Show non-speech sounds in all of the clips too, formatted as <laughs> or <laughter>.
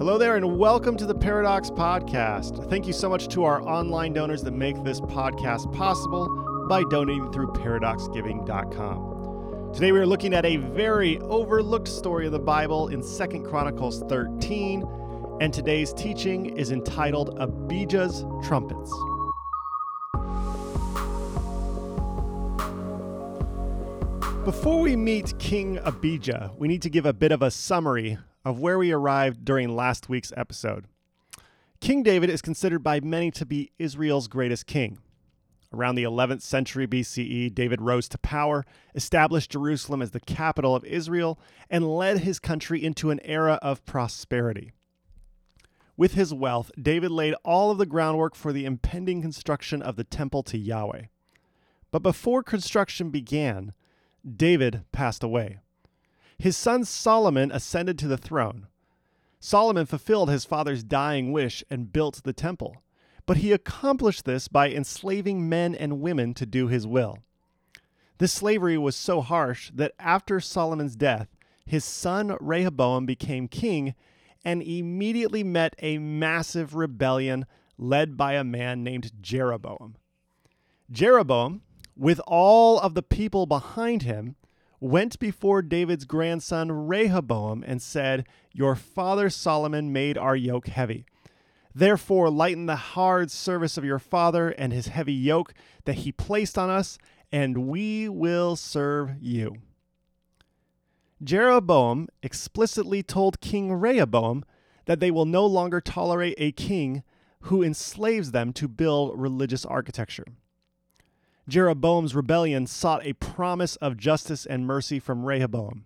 Hello there, and welcome to the Paradox Podcast. Thank you so much to our online donors that make this podcast possible by donating through paradoxgiving.com. Today we are looking at a very overlooked story of the Bible in Second Chronicles 13, and today's teaching is entitled Abijah's Trumpets. Before we meet King Abijah, we need to give a bit of a summary of where we arrived during last week's episode. King David is considered by many to be Israel's greatest king. Around the 11th century BCE, David rose to power, established Jerusalem as the capital of Israel, and led his country into an era of prosperity. With his wealth, David laid all of the groundwork for the impending construction of the temple to Yahweh. But before construction began, David passed away. His son Solomon ascended to the throne. Solomon fulfilled his father's dying wish and built the temple, but he accomplished this by enslaving men and women to do his will. This slavery was so harsh that after Solomon's death, his son Rehoboam became king and immediately met a massive rebellion led by a man named Jeroboam. Jeroboam with all of the people behind him, went before David's grandson Rehoboam and said, Your father Solomon made our yoke heavy. Therefore, lighten the hard service of your father and his heavy yoke that he placed on us, and we will serve you. Jeroboam explicitly told King Rehoboam that they will no longer tolerate a king who enslaves them to build religious architecture. Jeroboam's rebellion sought a promise of justice and mercy from Rehoboam.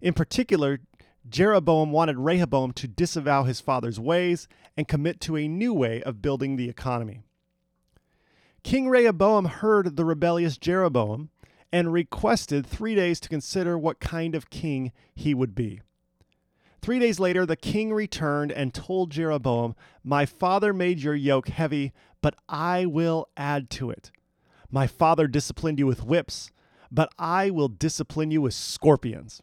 In particular, Jeroboam wanted Rehoboam to disavow his father's ways and commit to a new way of building the economy. King Rehoboam heard the rebellious Jeroboam and requested three days to consider what kind of king he would be. Three days later, the king returned and told Jeroboam, My father made your yoke heavy, but I will add to it. My father disciplined you with whips, but I will discipline you with scorpions.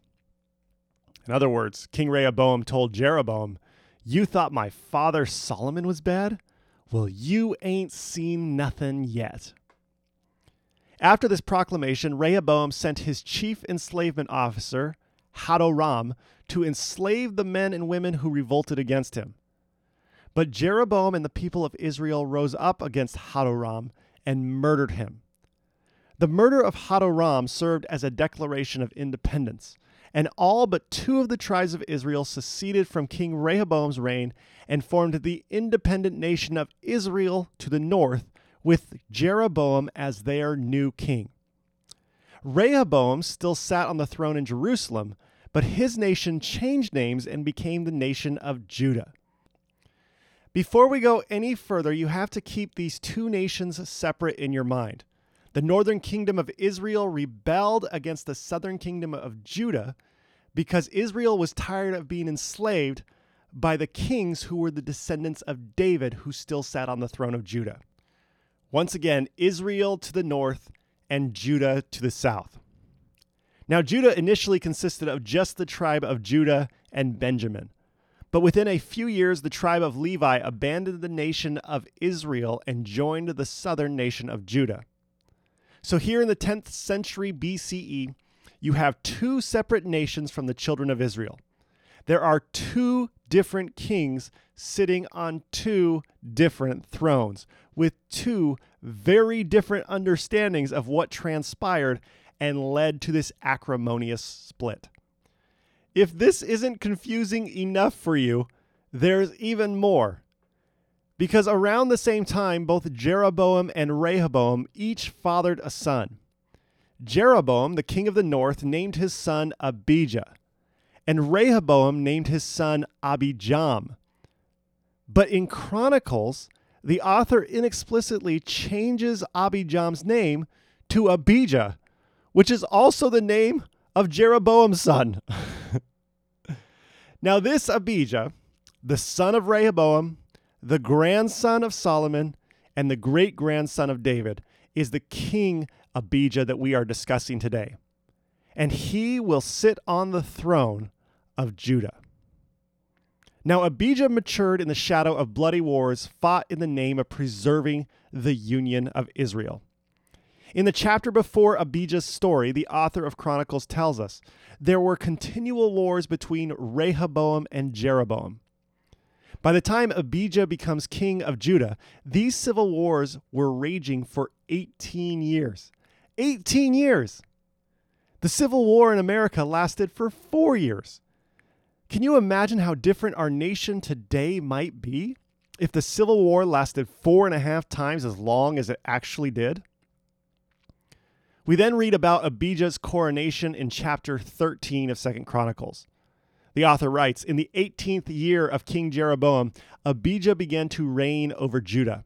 In other words, King Rehoboam told Jeroboam, You thought my father Solomon was bad? Well, you ain't seen nothing yet. After this proclamation, Rehoboam sent his chief enslavement officer, Hadoram, to enslave the men and women who revolted against him. But Jeroboam and the people of Israel rose up against Hadoram and murdered him. The murder of Hadoram served as a declaration of independence, and all but two of the tribes of Israel seceded from King Rehoboam's reign and formed the independent nation of Israel to the north, with Jeroboam as their new king. Rehoboam still sat on the throne in Jerusalem, but his nation changed names and became the nation of Judah. Before we go any further, you have to keep these two nations separate in your mind. The northern kingdom of Israel rebelled against the southern kingdom of Judah because Israel was tired of being enslaved by the kings who were the descendants of David, who still sat on the throne of Judah. Once again, Israel to the north and Judah to the south. Now, Judah initially consisted of just the tribe of Judah and Benjamin. But within a few years, the tribe of Levi abandoned the nation of Israel and joined the southern nation of Judah. So, here in the 10th century BCE, you have two separate nations from the children of Israel. There are two different kings sitting on two different thrones with two very different understandings of what transpired and led to this acrimonious split. If this isn't confusing enough for you, there's even more. Because around the same time, both Jeroboam and Rehoboam each fathered a son. Jeroboam, the king of the north, named his son Abijah, and Rehoboam named his son Abijam. But in Chronicles, the author inexplicitly changes Abijam's name to Abijah, which is also the name of Jeroboam's son. <laughs> now, this Abijah, the son of Rehoboam, the grandson of Solomon, and the great grandson of David, is the king Abijah that we are discussing today. And he will sit on the throne of Judah. Now, Abijah matured in the shadow of bloody wars fought in the name of preserving the union of Israel. In the chapter before Abijah's story, the author of Chronicles tells us there were continual wars between Rehoboam and Jeroboam. By the time Abijah becomes king of Judah, these civil wars were raging for 18 years. 18 years! The Civil War in America lasted for four years. Can you imagine how different our nation today might be if the Civil War lasted four and a half times as long as it actually did? We then read about Abijah's coronation in chapter 13 of Second Chronicles. The author writes In the 18th year of King Jeroboam, Abijah began to reign over Judah.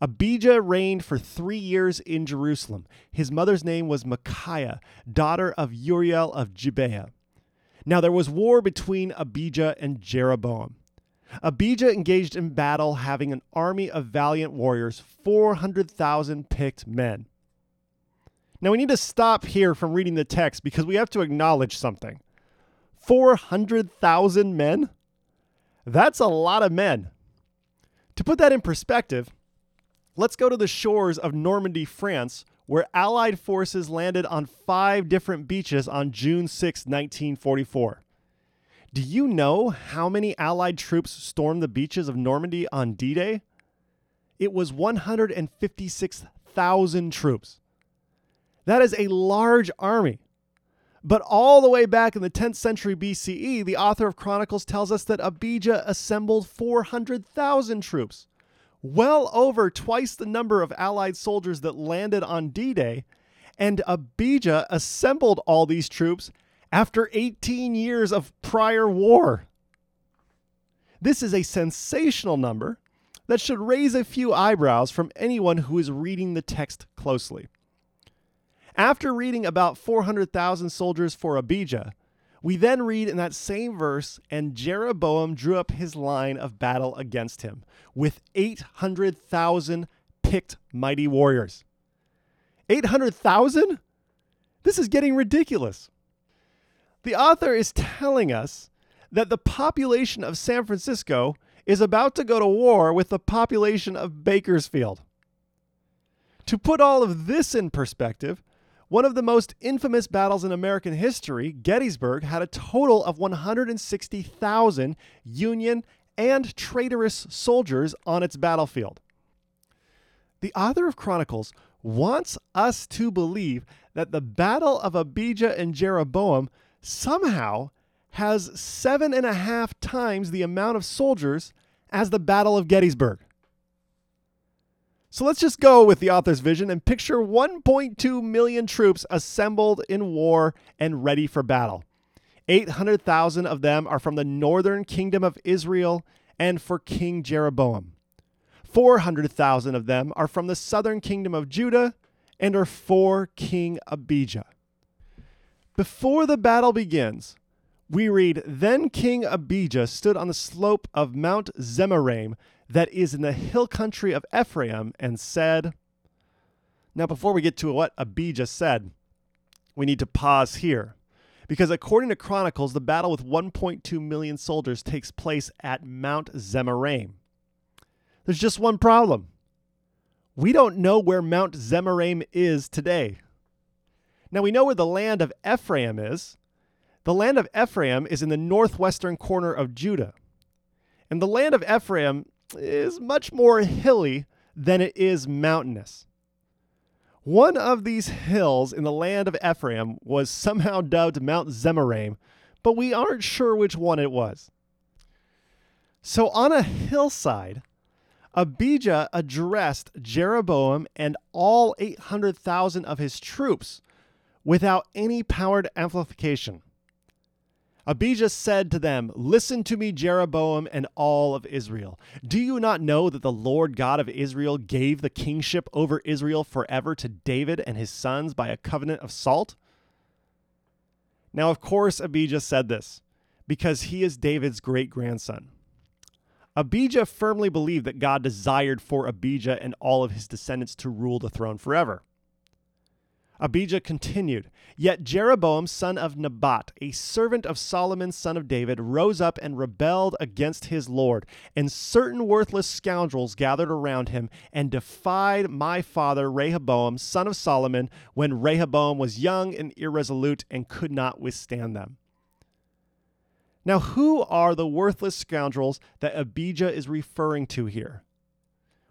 Abijah reigned for three years in Jerusalem. His mother's name was Micaiah, daughter of Uriel of Gibeah. Now there was war between Abijah and Jeroboam. Abijah engaged in battle, having an army of valiant warriors, 400,000 picked men. Now we need to stop here from reading the text because we have to acknowledge something. 400,000 men? That's a lot of men. To put that in perspective, let's go to the shores of Normandy, France, where Allied forces landed on five different beaches on June 6, 1944. Do you know how many Allied troops stormed the beaches of Normandy on D Day? It was 156,000 troops. That is a large army. But all the way back in the 10th century BCE, the author of Chronicles tells us that Abijah assembled 400,000 troops, well over twice the number of Allied soldiers that landed on D Day. And Abijah assembled all these troops after 18 years of prior war. This is a sensational number that should raise a few eyebrows from anyone who is reading the text closely. After reading about 400,000 soldiers for Abijah, we then read in that same verse, and Jeroboam drew up his line of battle against him with 800,000 picked mighty warriors. 800,000? This is getting ridiculous. The author is telling us that the population of San Francisco is about to go to war with the population of Bakersfield. To put all of this in perspective, one of the most infamous battles in American history, Gettysburg, had a total of 160,000 Union and traitorous soldiers on its battlefield. The author of Chronicles wants us to believe that the Battle of Abijah and Jeroboam somehow has seven and a half times the amount of soldiers as the Battle of Gettysburg. So let's just go with the author's vision and picture 1.2 million troops assembled in war and ready for battle. 800,000 of them are from the northern kingdom of Israel and for King Jeroboam. 400,000 of them are from the southern kingdom of Judah and are for King Abijah. Before the battle begins, we read Then King Abijah stood on the slope of Mount Zemaraim that is in the hill country of Ephraim and said, Now, before we get to what Abijah said, we need to pause here. Because according to Chronicles, the battle with 1.2 million soldiers takes place at Mount Zemaraim. There's just one problem. We don't know where Mount Zemaraim is today. Now we know where the land of Ephraim is. The land of Ephraim is in the northwestern corner of Judah. And the land of Ephraim is much more hilly than it is mountainous. One of these hills in the land of Ephraim was somehow <laughs> dubbed Mount Zemaraim, but we aren't sure which one it was. So on a hillside, Abijah addressed Jeroboam and all 800,000 of his troops without any powered amplification. Abijah said to them, Listen to me, Jeroboam and all of Israel. Do you not know that the Lord God of Israel gave the kingship over Israel forever to David and his sons by a covenant of salt? Now, of course, Abijah said this because he is David's great grandson. Abijah firmly believed that God desired for Abijah and all of his descendants to rule the throne forever. Abijah continued, Yet Jeroboam, son of Nebat, a servant of Solomon, son of David, rose up and rebelled against his Lord, and certain worthless scoundrels gathered around him and defied my father Rehoboam, son of Solomon, when Rehoboam was young and irresolute and could not withstand them. Now, who are the worthless scoundrels that Abijah is referring to here?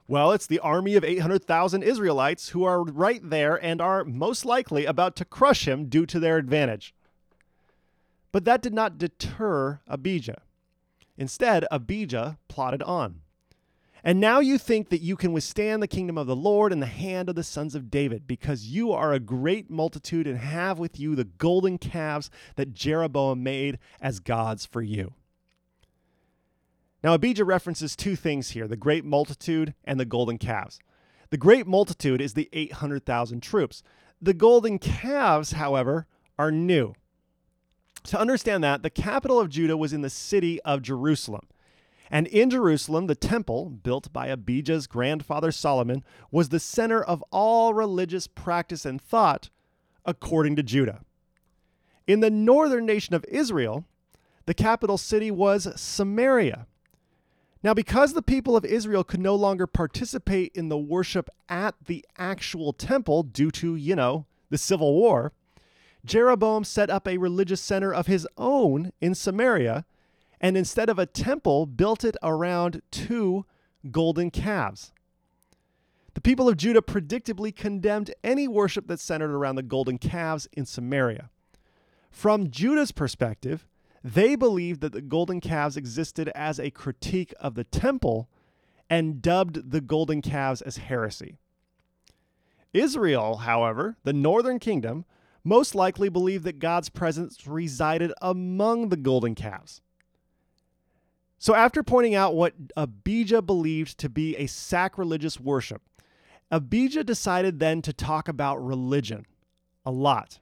Well, it's the army of 800,000 Israelites who are right there and are most likely about to crush him due to their advantage. But that did not deter Abijah. Instead, Abijah plodded on. And now you think that you can withstand the kingdom of the Lord in the hand of the sons of David, because you are a great multitude and have with you the golden calves that Jeroboam made as gods for you. Now, Abijah references two things here the great multitude and the golden calves. The great multitude is the 800,000 troops. The golden calves, however, are new. To understand that, the capital of Judah was in the city of Jerusalem. And in Jerusalem, the temple, built by Abijah's grandfather Solomon, was the center of all religious practice and thought, according to Judah. In the northern nation of Israel, the capital city was Samaria. Now, because the people of Israel could no longer participate in the worship at the actual temple due to, you know, the civil war, Jeroboam set up a religious center of his own in Samaria, and instead of a temple, built it around two golden calves. The people of Judah predictably condemned any worship that centered around the golden calves in Samaria. From Judah's perspective, they believed that the golden calves existed as a critique of the temple and dubbed the golden calves as heresy. Israel, however, the northern kingdom, most likely believed that God's presence resided among the golden calves. So, after pointing out what Abijah believed to be a sacrilegious worship, Abijah decided then to talk about religion a lot.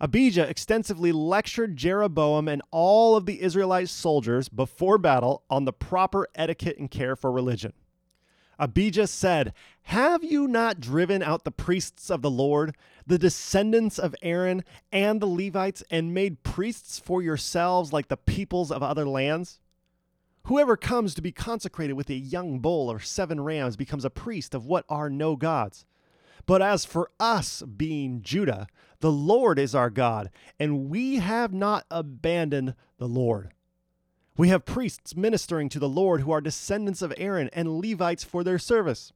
Abijah extensively lectured Jeroboam and all of the Israelite soldiers before battle on the proper etiquette and care for religion. Abijah said, Have you not driven out the priests of the Lord, the descendants of Aaron, and the Levites, and made priests for yourselves like the peoples of other lands? Whoever comes to be consecrated with a young bull or seven rams becomes a priest of what are no gods. But as for us, being Judah, the Lord is our God, and we have not abandoned the Lord. We have priests ministering to the Lord who are descendants of Aaron and Levites for their service.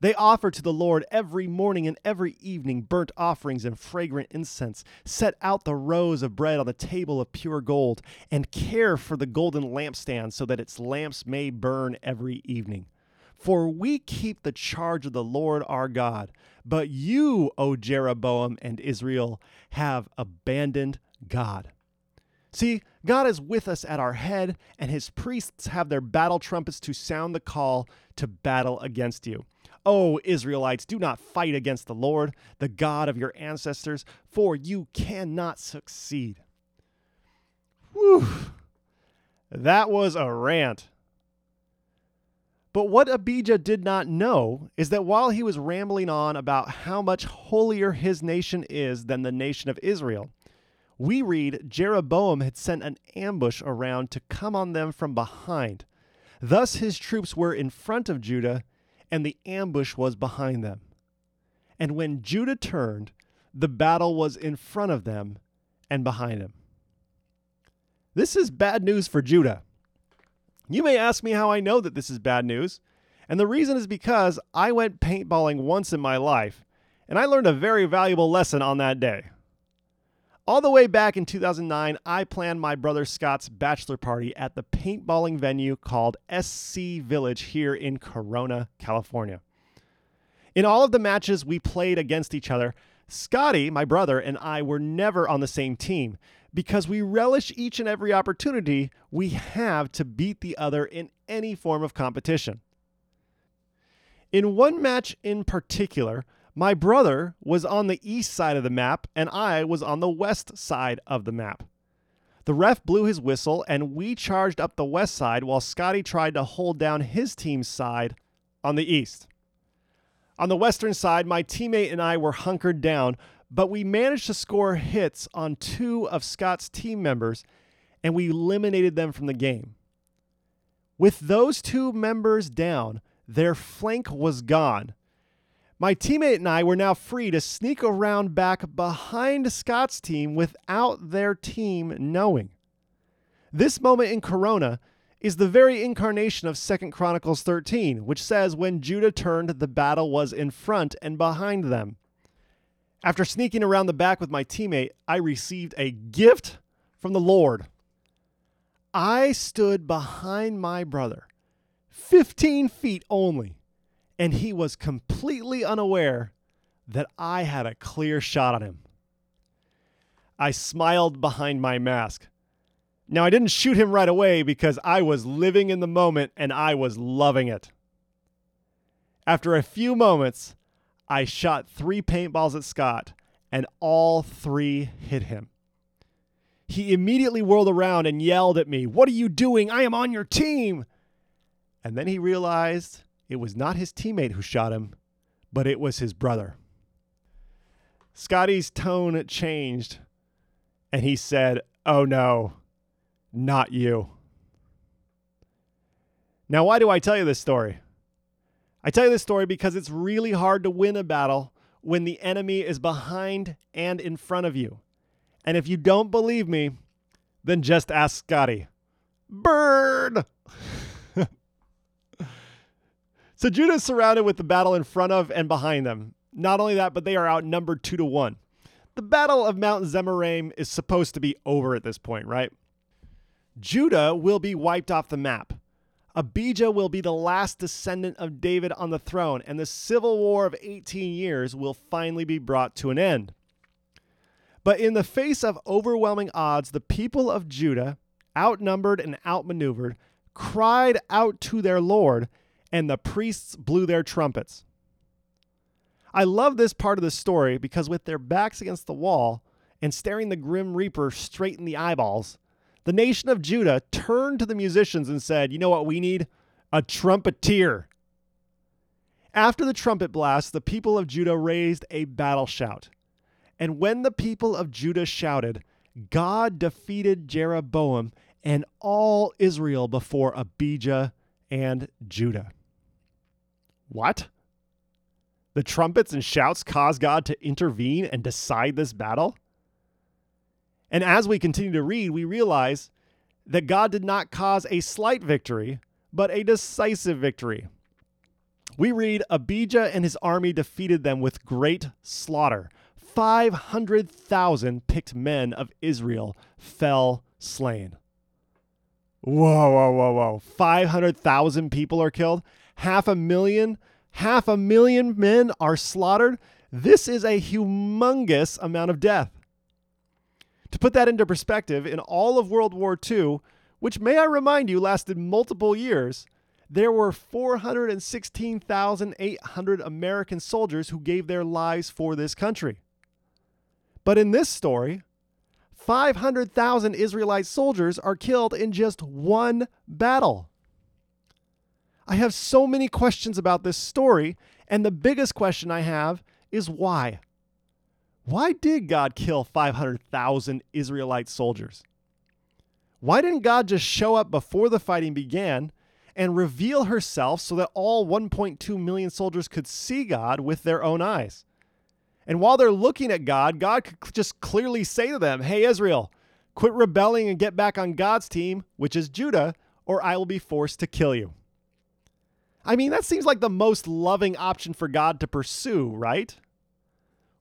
They offer to the Lord every morning and every evening burnt offerings and fragrant incense, set out the rows of bread on the table of pure gold, and care for the golden lampstand so that its lamps may burn every evening. For we keep the charge of the Lord our God. But you, O Jeroboam and Israel, have abandoned God. See, God is with us at our head, and his priests have their battle trumpets to sound the call to battle against you. O Israelites, do not fight against the Lord, the God of your ancestors, for you cannot succeed. Whew. That was a rant. But what Abijah did not know is that while he was rambling on about how much holier his nation is than the nation of Israel, we read Jeroboam had sent an ambush around to come on them from behind. Thus his troops were in front of Judah, and the ambush was behind them. And when Judah turned, the battle was in front of them and behind him. This is bad news for Judah. You may ask me how I know that this is bad news, and the reason is because I went paintballing once in my life, and I learned a very valuable lesson on that day. All the way back in 2009, I planned my brother Scott's bachelor party at the paintballing venue called SC Village here in Corona, California. In all of the matches we played against each other, Scotty, my brother, and I were never on the same team because we relish each and every opportunity we have to beat the other in any form of competition. In one match in particular, my brother was on the east side of the map and I was on the west side of the map. The ref blew his whistle and we charged up the west side while Scotty tried to hold down his team's side on the east. On the western side, my teammate and I were hunkered down, but we managed to score hits on two of Scott's team members and we eliminated them from the game. With those two members down, their flank was gone. My teammate and I were now free to sneak around back behind Scott's team without their team knowing. This moment in Corona is the very incarnation of 2nd Chronicles 13, which says when Judah turned, the battle was in front and behind them. After sneaking around the back with my teammate, I received a gift from the Lord. I stood behind my brother, 15 feet only, and he was completely unaware that I had a clear shot on him. I smiled behind my mask. Now, I didn't shoot him right away because I was living in the moment and I was loving it. After a few moments, I shot three paintballs at Scott, and all three hit him. He immediately whirled around and yelled at me, What are you doing? I am on your team. And then he realized it was not his teammate who shot him, but it was his brother. Scotty's tone changed, and he said, Oh no, not you. Now, why do I tell you this story? I tell you this story because it's really hard to win a battle when the enemy is behind and in front of you. And if you don't believe me, then just ask Scotty. Bird! <laughs> so Judah is surrounded with the battle in front of and behind them. Not only that, but they are outnumbered two to one. The Battle of Mount Zemaraim is supposed to be over at this point, right? Judah will be wiped off the map. Abijah will be the last descendant of David on the throne, and the civil war of 18 years will finally be brought to an end. But in the face of overwhelming odds, the people of Judah, outnumbered and outmaneuvered, cried out to their Lord, and the priests blew their trumpets. I love this part of the story because, with their backs against the wall and staring the Grim Reaper straight in the eyeballs, the nation of Judah turned to the musicians and said, You know what we need? A trumpeter. After the trumpet blast, the people of Judah raised a battle shout. And when the people of Judah shouted, God defeated Jeroboam and all Israel before Abijah and Judah. What? The trumpets and shouts caused God to intervene and decide this battle? And as we continue to read, we realize that God did not cause a slight victory, but a decisive victory. We read Abijah and his army defeated them with great slaughter. 500,000 picked men of Israel fell slain. Whoa, whoa, whoa, whoa. 500,000 people are killed. Half a million, half a million men are slaughtered. This is a humongous amount of death. To put that into perspective, in all of World War II, which may I remind you lasted multiple years, there were 416,800 American soldiers who gave their lives for this country. But in this story, 500,000 Israelite soldiers are killed in just one battle. I have so many questions about this story, and the biggest question I have is why? Why did God kill 500,000 Israelite soldiers? Why didn't God just show up before the fighting began and reveal herself so that all 1.2 million soldiers could see God with their own eyes? And while they're looking at God, God could just clearly say to them, Hey, Israel, quit rebelling and get back on God's team, which is Judah, or I will be forced to kill you. I mean, that seems like the most loving option for God to pursue, right?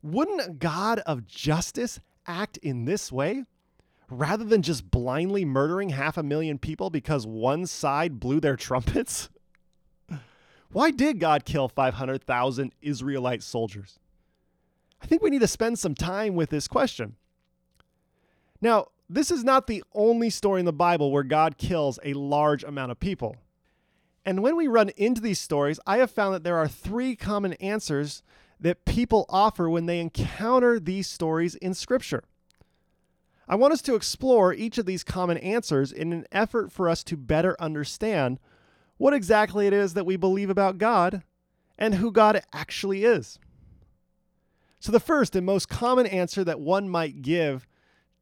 Wouldn't a God of justice act in this way? Rather than just blindly murdering half a million people because one side blew their <laughs> trumpets? Why did God kill 500,000 Israelite soldiers? I think we need to spend some time with this question. Now, this is not the only story in the Bible where God kills a large amount of people. And when we run into these stories, I have found that there are three common answers that people offer when they encounter these stories in Scripture. I want us to explore each of these common answers in an effort for us to better understand what exactly it is that we believe about God and who God actually is. So, the first and most common answer that one might give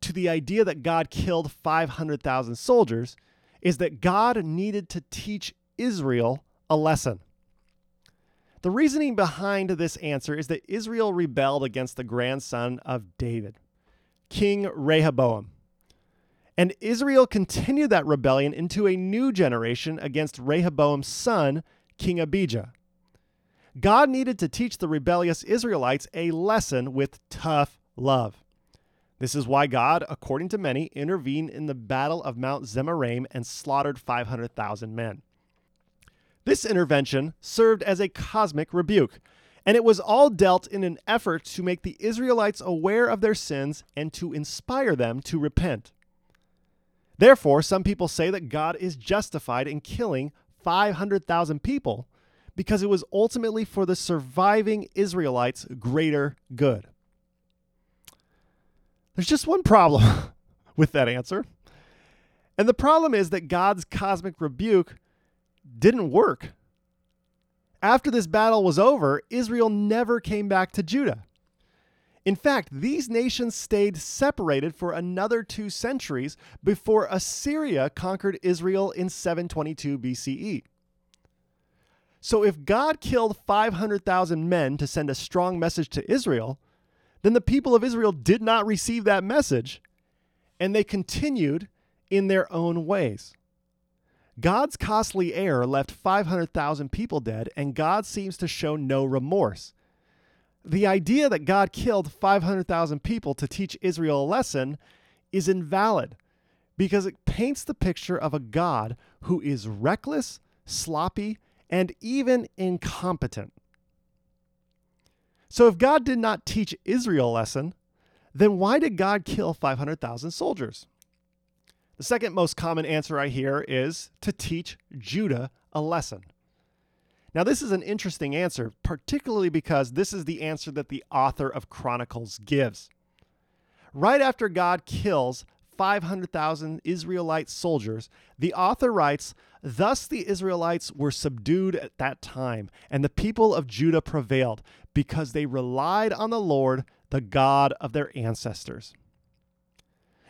to the idea that God killed 500,000 soldiers is that God needed to teach Israel a lesson. The reasoning behind this answer is that Israel rebelled against the grandson of David, King Rehoboam. And Israel continued that rebellion into a new generation against Rehoboam's son, King Abijah. God needed to teach the rebellious Israelites a lesson with tough love. This is why God, according to many, intervened in the Battle of Mount Zemaraim and slaughtered 500,000 men. This intervention served as a cosmic rebuke, and it was all dealt in an effort to make the Israelites aware of their sins and to inspire them to repent. Therefore, some people say that God is justified in killing 500,000 people because it was ultimately for the surviving Israelites' greater good. There's just one problem <laughs> with that answer. And the problem is that God's cosmic rebuke didn't work. After this battle was over, Israel never came back to Judah. In fact, these nations stayed separated for another two centuries before Assyria conquered Israel in 722 BCE. So, if God killed 500,000 men to send a strong message to Israel, then the people of Israel did not receive that message and they continued in their own ways. God's costly error left 500,000 people dead, and God seems to show no remorse. The idea that God killed 500,000 people to teach Israel a lesson is invalid because it paints the picture of a God who is reckless, sloppy, and even incompetent. So, if God did not teach Israel a lesson, then why did God kill 500,000 soldiers? The second most common answer I hear is to teach Judah a lesson. Now, this is an interesting answer, particularly because this is the answer that the author of Chronicles gives. Right after God kills 500,000 Israelite soldiers, the author writes, Thus the Israelites were subdued at that time, and the people of Judah prevailed, because they relied on the Lord, the God of their ancestors.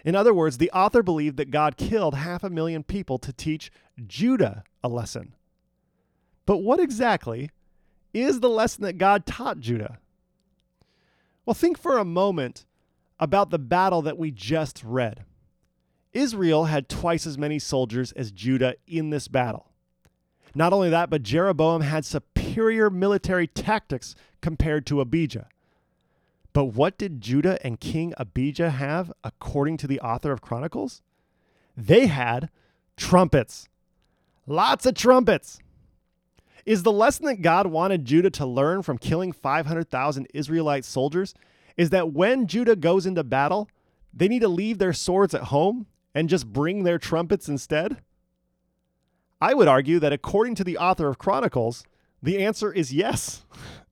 In other words, the author believed that God killed half a million people to teach Judah a lesson. But what exactly is the lesson that God taught Judah? Well, think for a moment about the battle that we just read. Israel had twice as many soldiers as Judah in this battle. Not only that, but Jeroboam had superior military tactics compared to Abijah. But what did Judah and King Abijah have, according to the author of Chronicles? They had trumpets. Lots of trumpets. Is the lesson that God wanted Judah to learn from killing 500,000 Israelite soldiers is that when Judah goes into battle, they need to leave their swords at home and just bring their trumpets instead? I would argue that according to the author of Chronicles, the answer is yes. <laughs>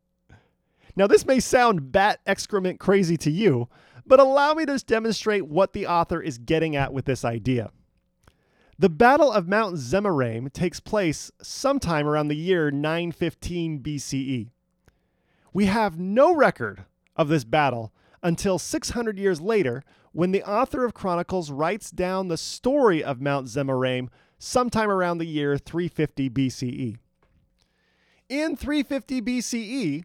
now, this may sound bat excrement crazy to you, but allow me to demonstrate what the author is getting at with this idea. The Battle of Mount Zemaraim takes place sometime around the year 915 BCE. We have no record of this battle until 600 years later when the author of Chronicles writes down the story of Mount Zemaraim sometime around the year 350 BCE. In 350 BCE,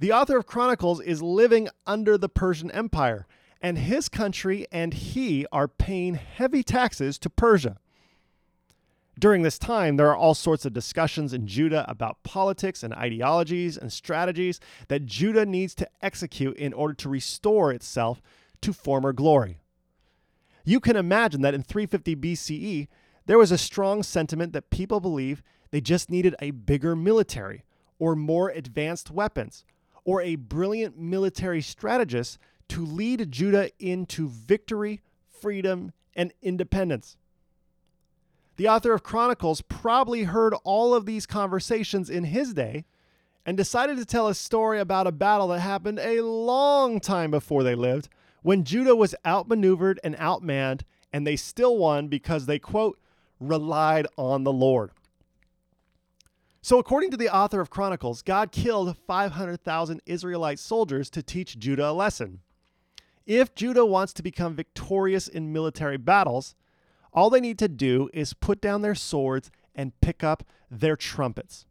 the author of Chronicles is living under the Persian Empire, and his country and he are paying heavy taxes to Persia. During this time, there are all sorts of discussions in Judah about politics and ideologies and strategies that Judah needs to execute in order to restore itself to former glory. You can imagine that in 350 BCE, there was a strong sentiment that people believe they just needed a bigger military or more advanced weapons or a brilliant military strategist to lead Judah into victory, freedom, and independence. The author of Chronicles probably heard all of these conversations in his day and decided to tell a story about a battle that happened a long time before they lived when Judah was outmaneuvered and outmanned, and they still won because they, quote, relied on the Lord. So, according to the author of Chronicles, God killed 500,000 Israelite soldiers to teach Judah a lesson. If Judah wants to become victorious in military battles, all they need to do is put down their swords and pick up their trumpets.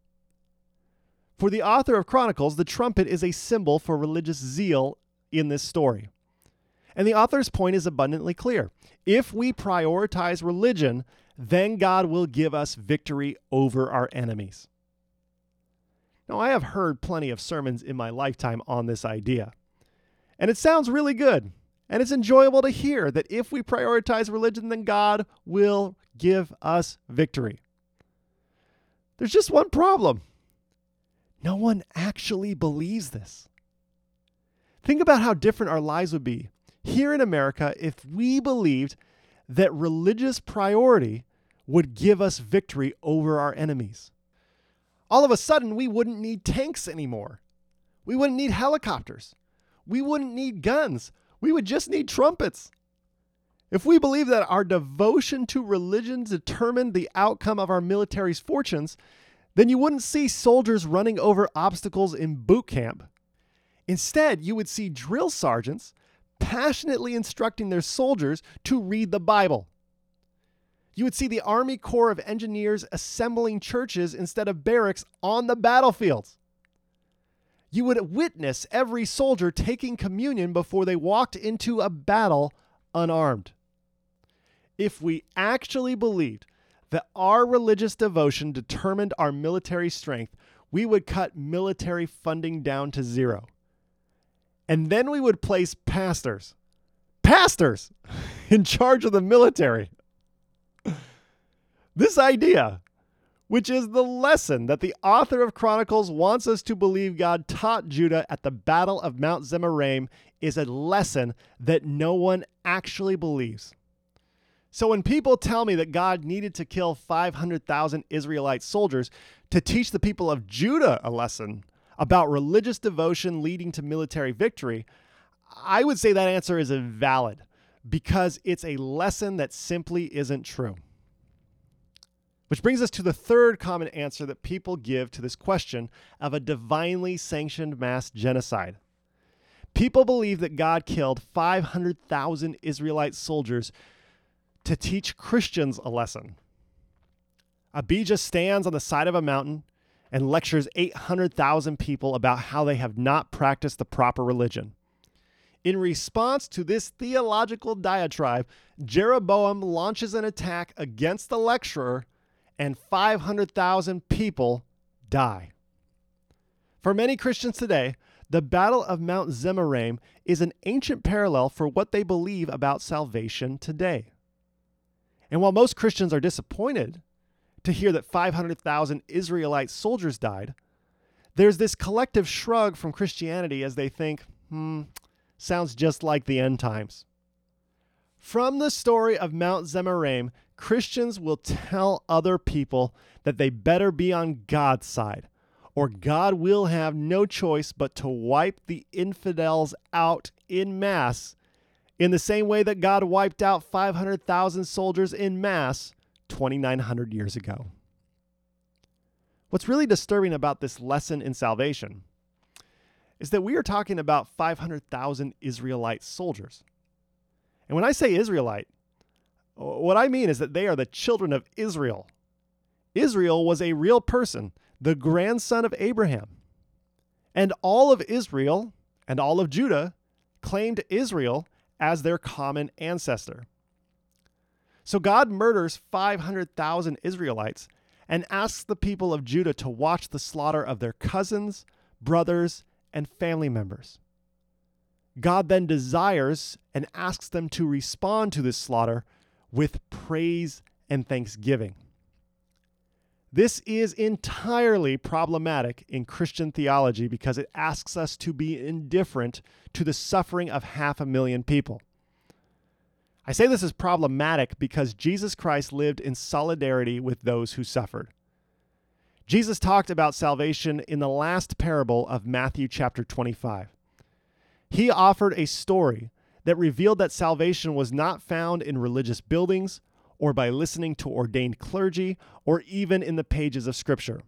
For the author of Chronicles, the trumpet is a symbol for religious zeal in this story. And the author's point is abundantly clear. If we prioritize religion, then God will give us victory over our enemies. Now, I have heard plenty of sermons in my lifetime on this idea, and it sounds really good. And it's enjoyable to hear that if we prioritize religion, then God will give us victory. There's just one problem no one actually believes this. Think about how different our lives would be here in America if we believed that religious priority would give us victory over our enemies. All of a sudden, we wouldn't need tanks anymore. We wouldn't need helicopters. We wouldn't need guns. We would just need trumpets. If we believe that our devotion to religion determined the outcome of our military's fortunes, then you wouldn't see soldiers running over obstacles in boot camp. Instead, you would see drill sergeants passionately instructing their soldiers to read the Bible. You would see the Army Corps of Engineers assembling churches instead of barracks on the battlefields. You would witness every soldier taking communion before they walked into a battle unarmed. If we actually believed that our religious devotion determined our military strength, we would cut military funding down to zero. And then we would place pastors, pastors, <laughs> in charge of the military. This idea, which is the lesson that the author of Chronicles wants us to believe God taught Judah at the Battle of Mount Zemaraim, is a lesson that no one actually believes. So when people tell me that God needed to kill 500,000 Israelite soldiers to teach the people of Judah a lesson about religious devotion leading to military victory, I would say that answer is invalid because it's a lesson that simply isn't true. Which brings us to the third common answer that people give to this question of a divinely sanctioned mass genocide. People believe that God killed 500,000 Israelite soldiers to teach Christians a lesson. Abijah stands on the side of a mountain and lectures 800,000 people about how they have not practiced the proper religion. In response to this theological diatribe, Jeroboam launches an attack against the lecturer, and 500,000 people die. For many Christians today, the Battle of Mount Zemaraim is an ancient parallel for what they believe about salvation today. And while most Christians are disappointed to hear that 500,000 Israelite soldiers died, there's this collective shrug from Christianity as they think, hmm, sounds just like the end times. From the story of Mount Zemaraim, Christians will tell other people that they better be on God's side, or God will have no choice but to wipe the infidels out in mass in the same way that God wiped out 500,000 soldiers in mass 2,900 years ago. What's really disturbing about this lesson in salvation is that we are talking about 500,000 Israelite soldiers. And when I say Israelite, what I mean is that they are the children of Israel. Israel was a real person, the grandson of Abraham. And all of Israel and all of Judah claimed Israel as their common ancestor. So God murders 500,000 Israelites and asks the people of Judah to watch the slaughter of their cousins, brothers, and family members. God then desires and asks them to respond to this slaughter with praise and thanksgiving. This is entirely problematic in Christian theology because it asks us to be indifferent to the suffering of half a million people. I say this is problematic because Jesus Christ lived in solidarity with those who suffered. Jesus talked about salvation in the last parable of Matthew chapter 25. He offered a story that revealed that salvation was not found in religious buildings or by listening to ordained clergy or even in the pages of Scripture.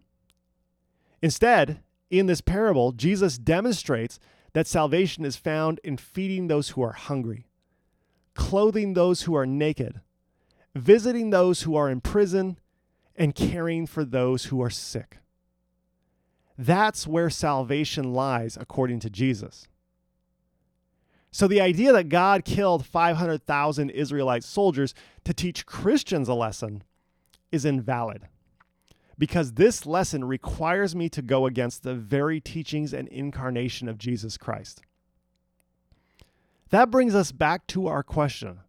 Instead, in this parable, Jesus demonstrates that salvation is found in feeding those who are hungry, clothing those who are naked, visiting those who are in prison, and caring for those who are sick. That's where salvation lies, according to Jesus. So the idea that God killed 500,000 Israelite soldiers to teach Christians a lesson is invalid because this lesson requires me to go against the very teachings and incarnation of Jesus Christ. That brings us back to our question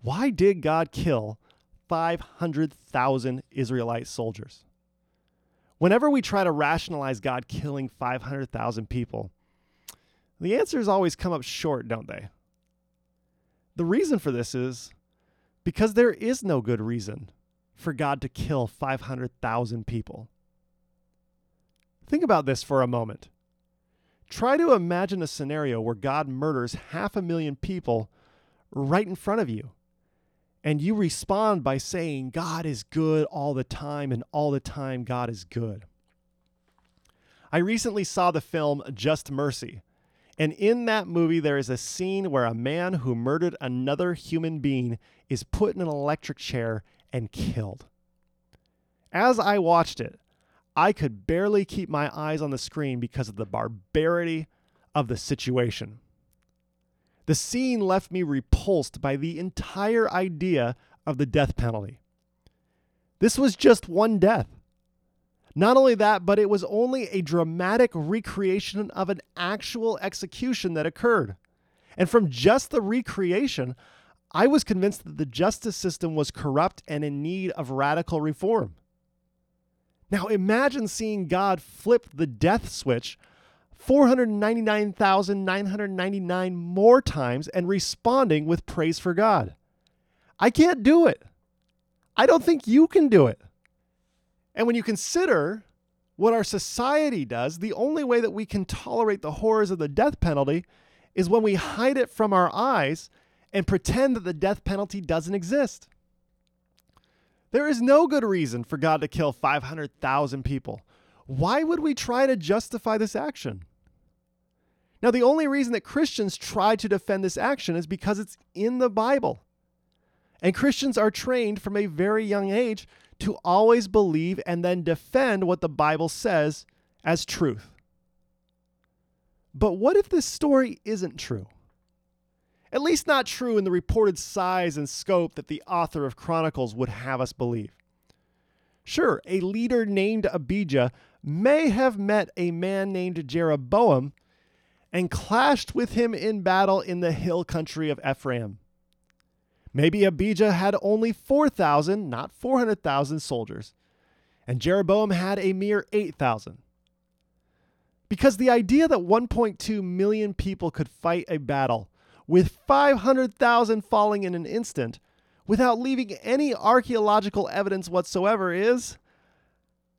why did God kill 500,000 Israelite soldiers? Whenever we try to rationalize God killing 500,000 people, the answers always come up short, don't they? The reason for this is because there is no good reason for God to kill 500,000 people. Think about this for a moment. Try to imagine a scenario where God murders half a million people right in front of you. And you respond by saying, God is good all the time, and all the time, God is good. I recently saw the film Just Mercy, and in that movie, there is a scene where a man who murdered another human being is put in an electric chair and killed. As I watched it, I could barely keep my eyes on the screen because of the barbarity of the situation. The scene left me repulsed by the entire idea of the death penalty. This was just one death. Not only that, but it was only a dramatic recreation of an actual execution that occurred. And from just the recreation, I was convinced that the justice system was corrupt and in need of radical reform. Now imagine seeing God flip the death switch 499,999 more times and responding with praise for God. I can't do it. I don't think you can do it. And when you consider what our society does, the only way that we can tolerate the horrors of the death penalty is when we hide it from our eyes and pretend that the death penalty doesn't exist. There is no good reason for God to kill 500,000 people. Why would we try to justify this action? Now, the only reason that Christians try to defend this action is because it's in the Bible. And Christians are trained from a very young age to always believe and then defend what the Bible says as truth. But what if this story isn't true? At least not true in the reported size and scope that the author of Chronicles would have us believe. Sure, a leader named Abijah may have met a man named Jeroboam and clashed with him in battle in the hill country of Ephraim. Maybe Abijah had only 4,000, not 400,000 soldiers, and Jeroboam had a mere 8,000. Because the idea that 1.2 million people could fight a battle with 500,000 falling in an instant without leaving any archaeological evidence whatsoever is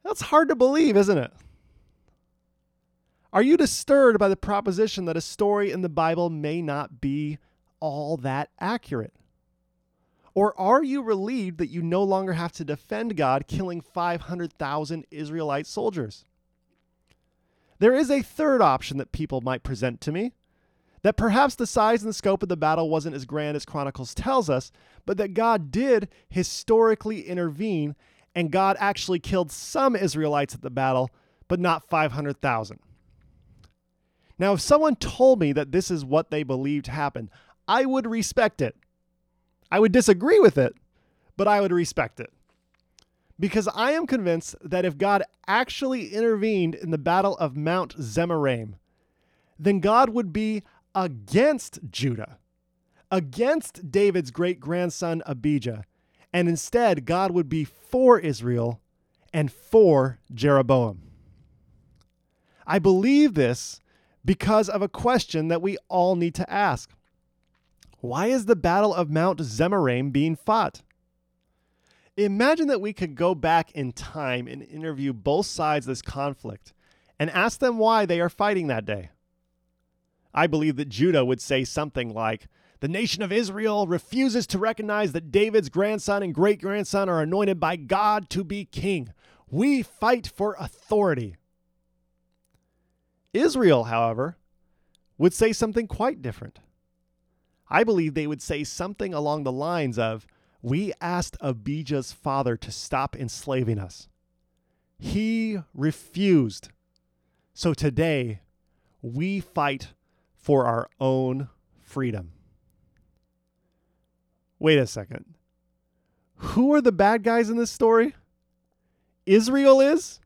that's hard to believe, isn't it? Are you disturbed by the proposition that a story in the Bible may not be all that accurate? Or are you relieved that you no longer have to defend God killing 500,000 Israelite soldiers? There is a third option that people might present to me that perhaps the size and the scope of the battle wasn't as grand as Chronicles tells us, but that God did historically intervene and God actually killed some Israelites at the battle, but not 500,000. Now, if someone told me that this is what they believed happened, I would respect it. I would disagree with it, but I would respect it. Because I am convinced that if God actually intervened in the Battle of Mount Zemaraim, then God would be against Judah, against David's great grandson Abijah, and instead God would be for Israel and for Jeroboam. I believe this because of a question that we all need to ask. Why is the Battle of Mount Zemaraim being fought? Imagine that we could go back in time and interview both sides of this conflict and ask them why they are fighting that day. I believe that Judah would say something like, The nation of Israel refuses to recognize that David's grandson and great grandson are anointed by God to be king. We fight for authority. Israel, however, would say something quite different. I believe they would say something along the lines of We asked Abijah's father to stop enslaving us. He refused. So today, we fight for our own freedom. Wait a second. Who are the bad guys in this story? Israel is?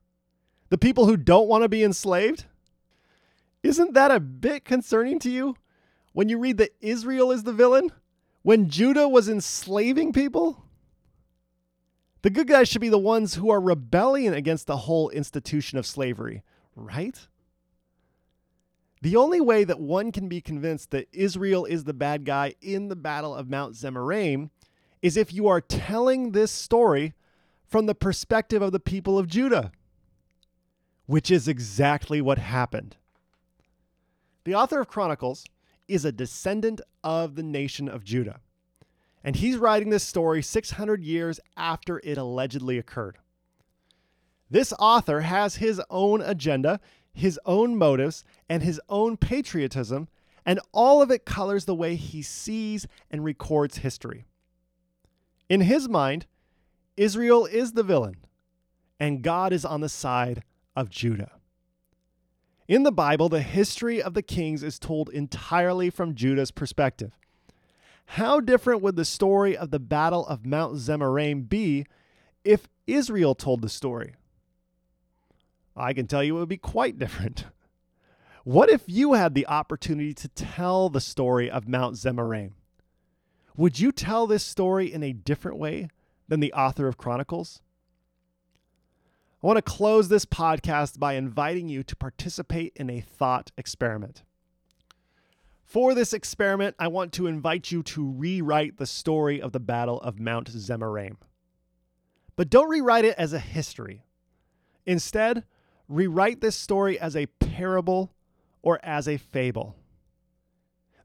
The people who don't want to be enslaved? Isn't that a bit concerning to you when you read that Israel is the villain? When Judah was enslaving people? The good guys should be the ones who are rebelling against the whole institution of slavery, right? The only way that one can be convinced that Israel is the bad guy in the Battle of Mount Zemaraim is if you are telling this story from the perspective of the people of Judah, which is exactly what happened. The author of Chronicles is a descendant of the nation of Judah, and he's writing this story 600 years after it allegedly occurred. This author has his own agenda his own motives, and his own patriotism, and all of it colors the way he sees and records history. In his mind, Israel is the villain, and God is on the side of Judah. In the Bible, the history of the kings is told entirely from Judah's perspective. How different would the story of the Battle of Mount Zemaraim be if Israel told the story? I can tell you it would be quite different. <laughs> What if you had the opportunity to tell the story of Mount Zemaraim? Would you tell this story in a different way than the author of Chronicles? I want to close this podcast by inviting you to participate in a thought experiment. For this experiment, I want to invite you to rewrite the story of the Battle of Mount Zemaraim. But don't rewrite it as a history. Instead, rewrite this story as a parable or as a fable.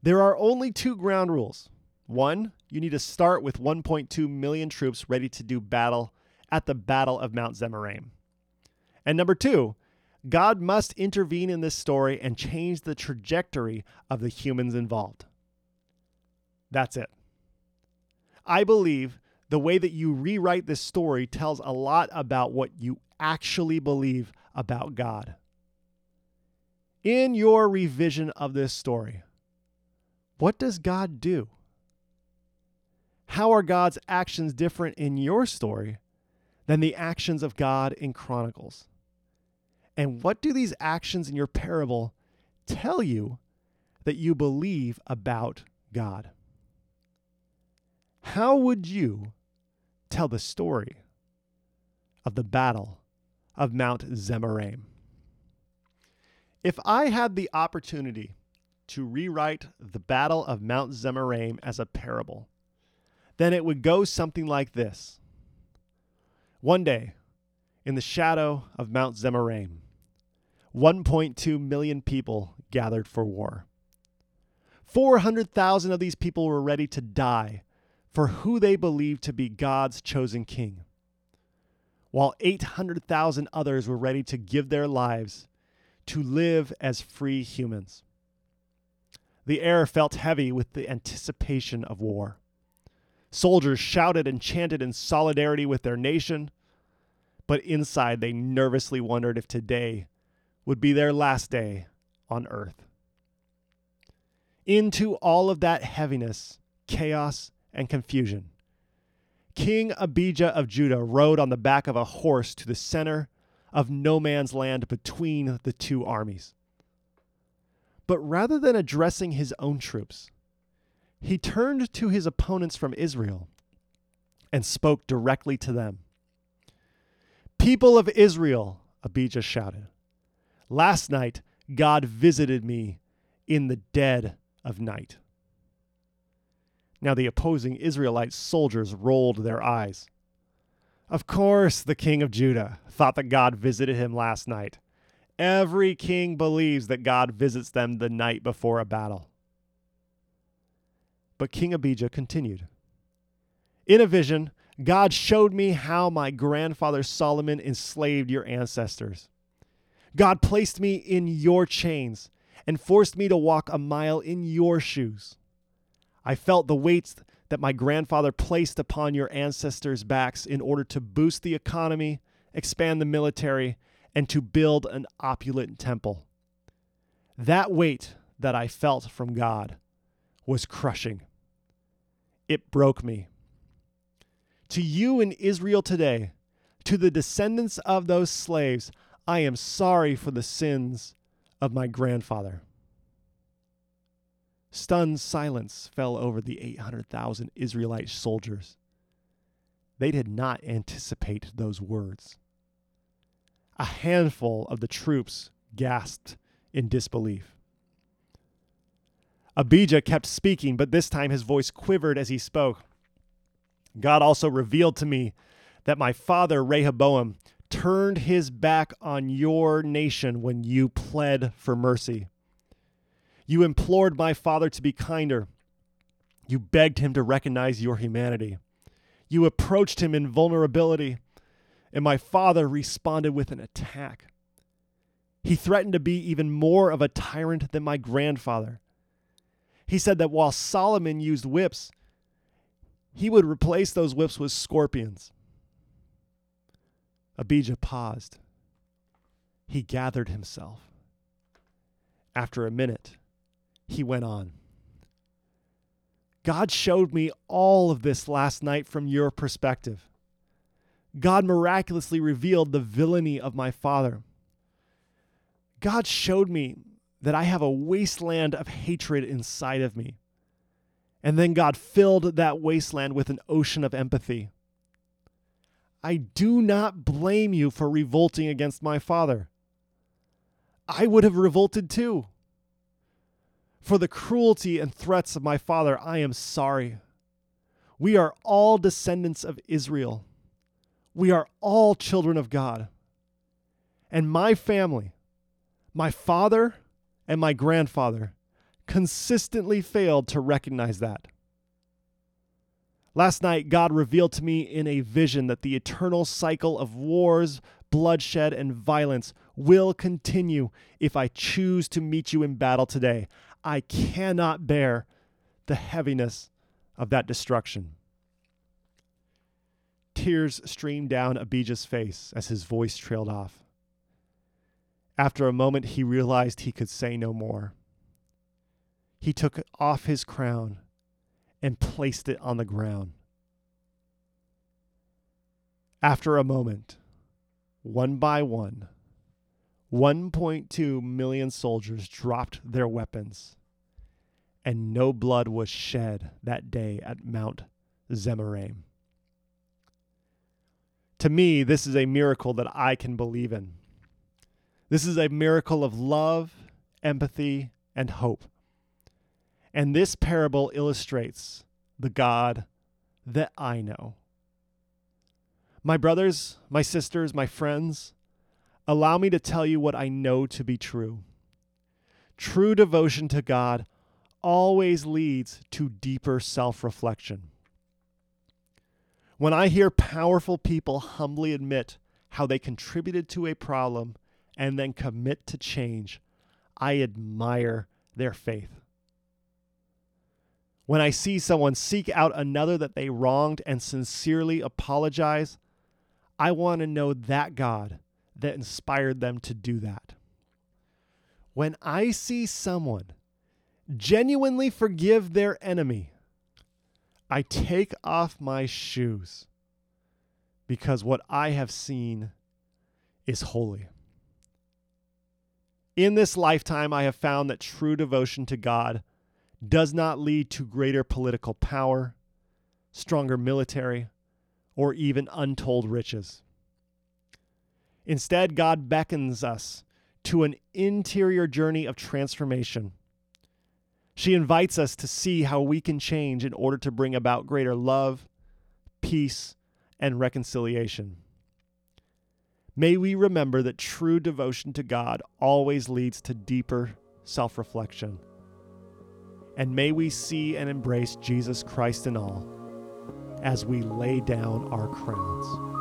There are only two ground rules. One, you need to start with 1.2 million troops ready to do battle at the Battle of Mount Zemaraim. And number two, God must intervene in this story and change the trajectory of the humans involved. That's it. I believe the way that you rewrite this story tells a lot about what you actually believe about God. In your revision of this story, what does God do? How are God's actions different in your story than the actions of God in Chronicles? And what do these actions in your parable tell you that you believe about God? How would you tell the story of the battle of Mount Zemaraim. If I had the opportunity to rewrite the Battle of Mount Zemaraim as a parable, then it would go something like this. One day, in the shadow of Mount Zemaraim, 1.2 million people gathered for war. 400,000 of these people were ready to die for who they believed to be God's chosen king while 800,000 others were ready to give their lives to live as free humans. The air felt heavy with the anticipation of war. Soldiers shouted and chanted in solidarity with their nation, but inside they nervously wondered if today would be their last day on earth. Into all of that heaviness, chaos, and confusion, King Abijah of Judah rode on the back of a horse to the center of no man's land between the two armies. But rather than addressing his own troops, he turned to his opponents from Israel and spoke directly to them. People of Israel, Abijah shouted, last night God visited me in the dead of night. Now the opposing Israelite soldiers rolled their eyes. Of course, the king of Judah thought that God visited him last night. Every king believes that God visits them the night before a battle. But King Abijah continued In a vision, God showed me how my grandfather Solomon enslaved your ancestors. God placed me in your chains and forced me to walk a mile in your shoes. I felt the weights that my grandfather placed upon your ancestors' backs in order to boost the economy, expand the military, and to build an opulent temple. That weight that I felt from God was crushing. It broke me. To you in Israel today, to the descendants of those slaves, I am sorry for the sins of my grandfather. Stunned silence fell over the 800,000 Israelite soldiers. They did not anticipate those words. A handful of the troops gasped in disbelief. Abijah kept speaking, but this time his voice quivered as he spoke. God also revealed to me that my father Rehoboam turned his back on your nation when you pled for mercy. You implored my father to be kinder. You begged him to recognize your humanity. You approached him in vulnerability, and my father responded with an attack. He threatened to be even more of a tyrant than my grandfather. He said that while Solomon used whips, he would replace those whips with scorpions. Abijah paused. He gathered himself. After a minute, he went on. God showed me all of this last night from your perspective. God miraculously revealed the villainy of my father. God showed me that I have a wasteland of hatred inside of me. And then God filled that wasteland with an ocean of empathy. I do not blame you for revolting against my father. I would have revolted too. For the cruelty and threats of my father, I am sorry. We are all descendants of Israel. We are all children of God. And my family, my father and my grandfather, consistently failed to recognize that. Last night, God revealed to me in a vision that the eternal cycle of wars, bloodshed, and violence will continue if I choose to meet you in battle today. I cannot bear the heaviness of that destruction. Tears streamed down Abijah's face as his voice trailed off. After a moment, he realized he could say no more. He took off his crown and placed it on the ground. After a moment, one by one, 1.2 million soldiers dropped their weapons, and no blood was shed that day at Mount Zemaraim. To me, this is a miracle that I can believe in. This is a miracle of love, empathy, and hope. And this parable illustrates the God that I know. My brothers, my sisters, my friends, allow me to tell you what I know to be true. True devotion to God always leads to deeper self reflection. When I hear powerful people humbly admit how they contributed to a problem and then commit to change, I admire their faith. When I see someone seek out another that they wronged and sincerely apologize, I want to know that God that inspired them to do that. When I see someone genuinely forgive their enemy, I take off my shoes because what I have seen is holy. In this lifetime, I have found that true devotion to God does not lead to greater political power, stronger military, or even untold riches. Instead, God beckons us to an interior journey of transformation. She invites us to see how we can change in order to bring about greater love, peace, and reconciliation. May we remember that true devotion to God always leads to deeper self reflection. And may we see and embrace Jesus Christ in all as we lay down our crowns.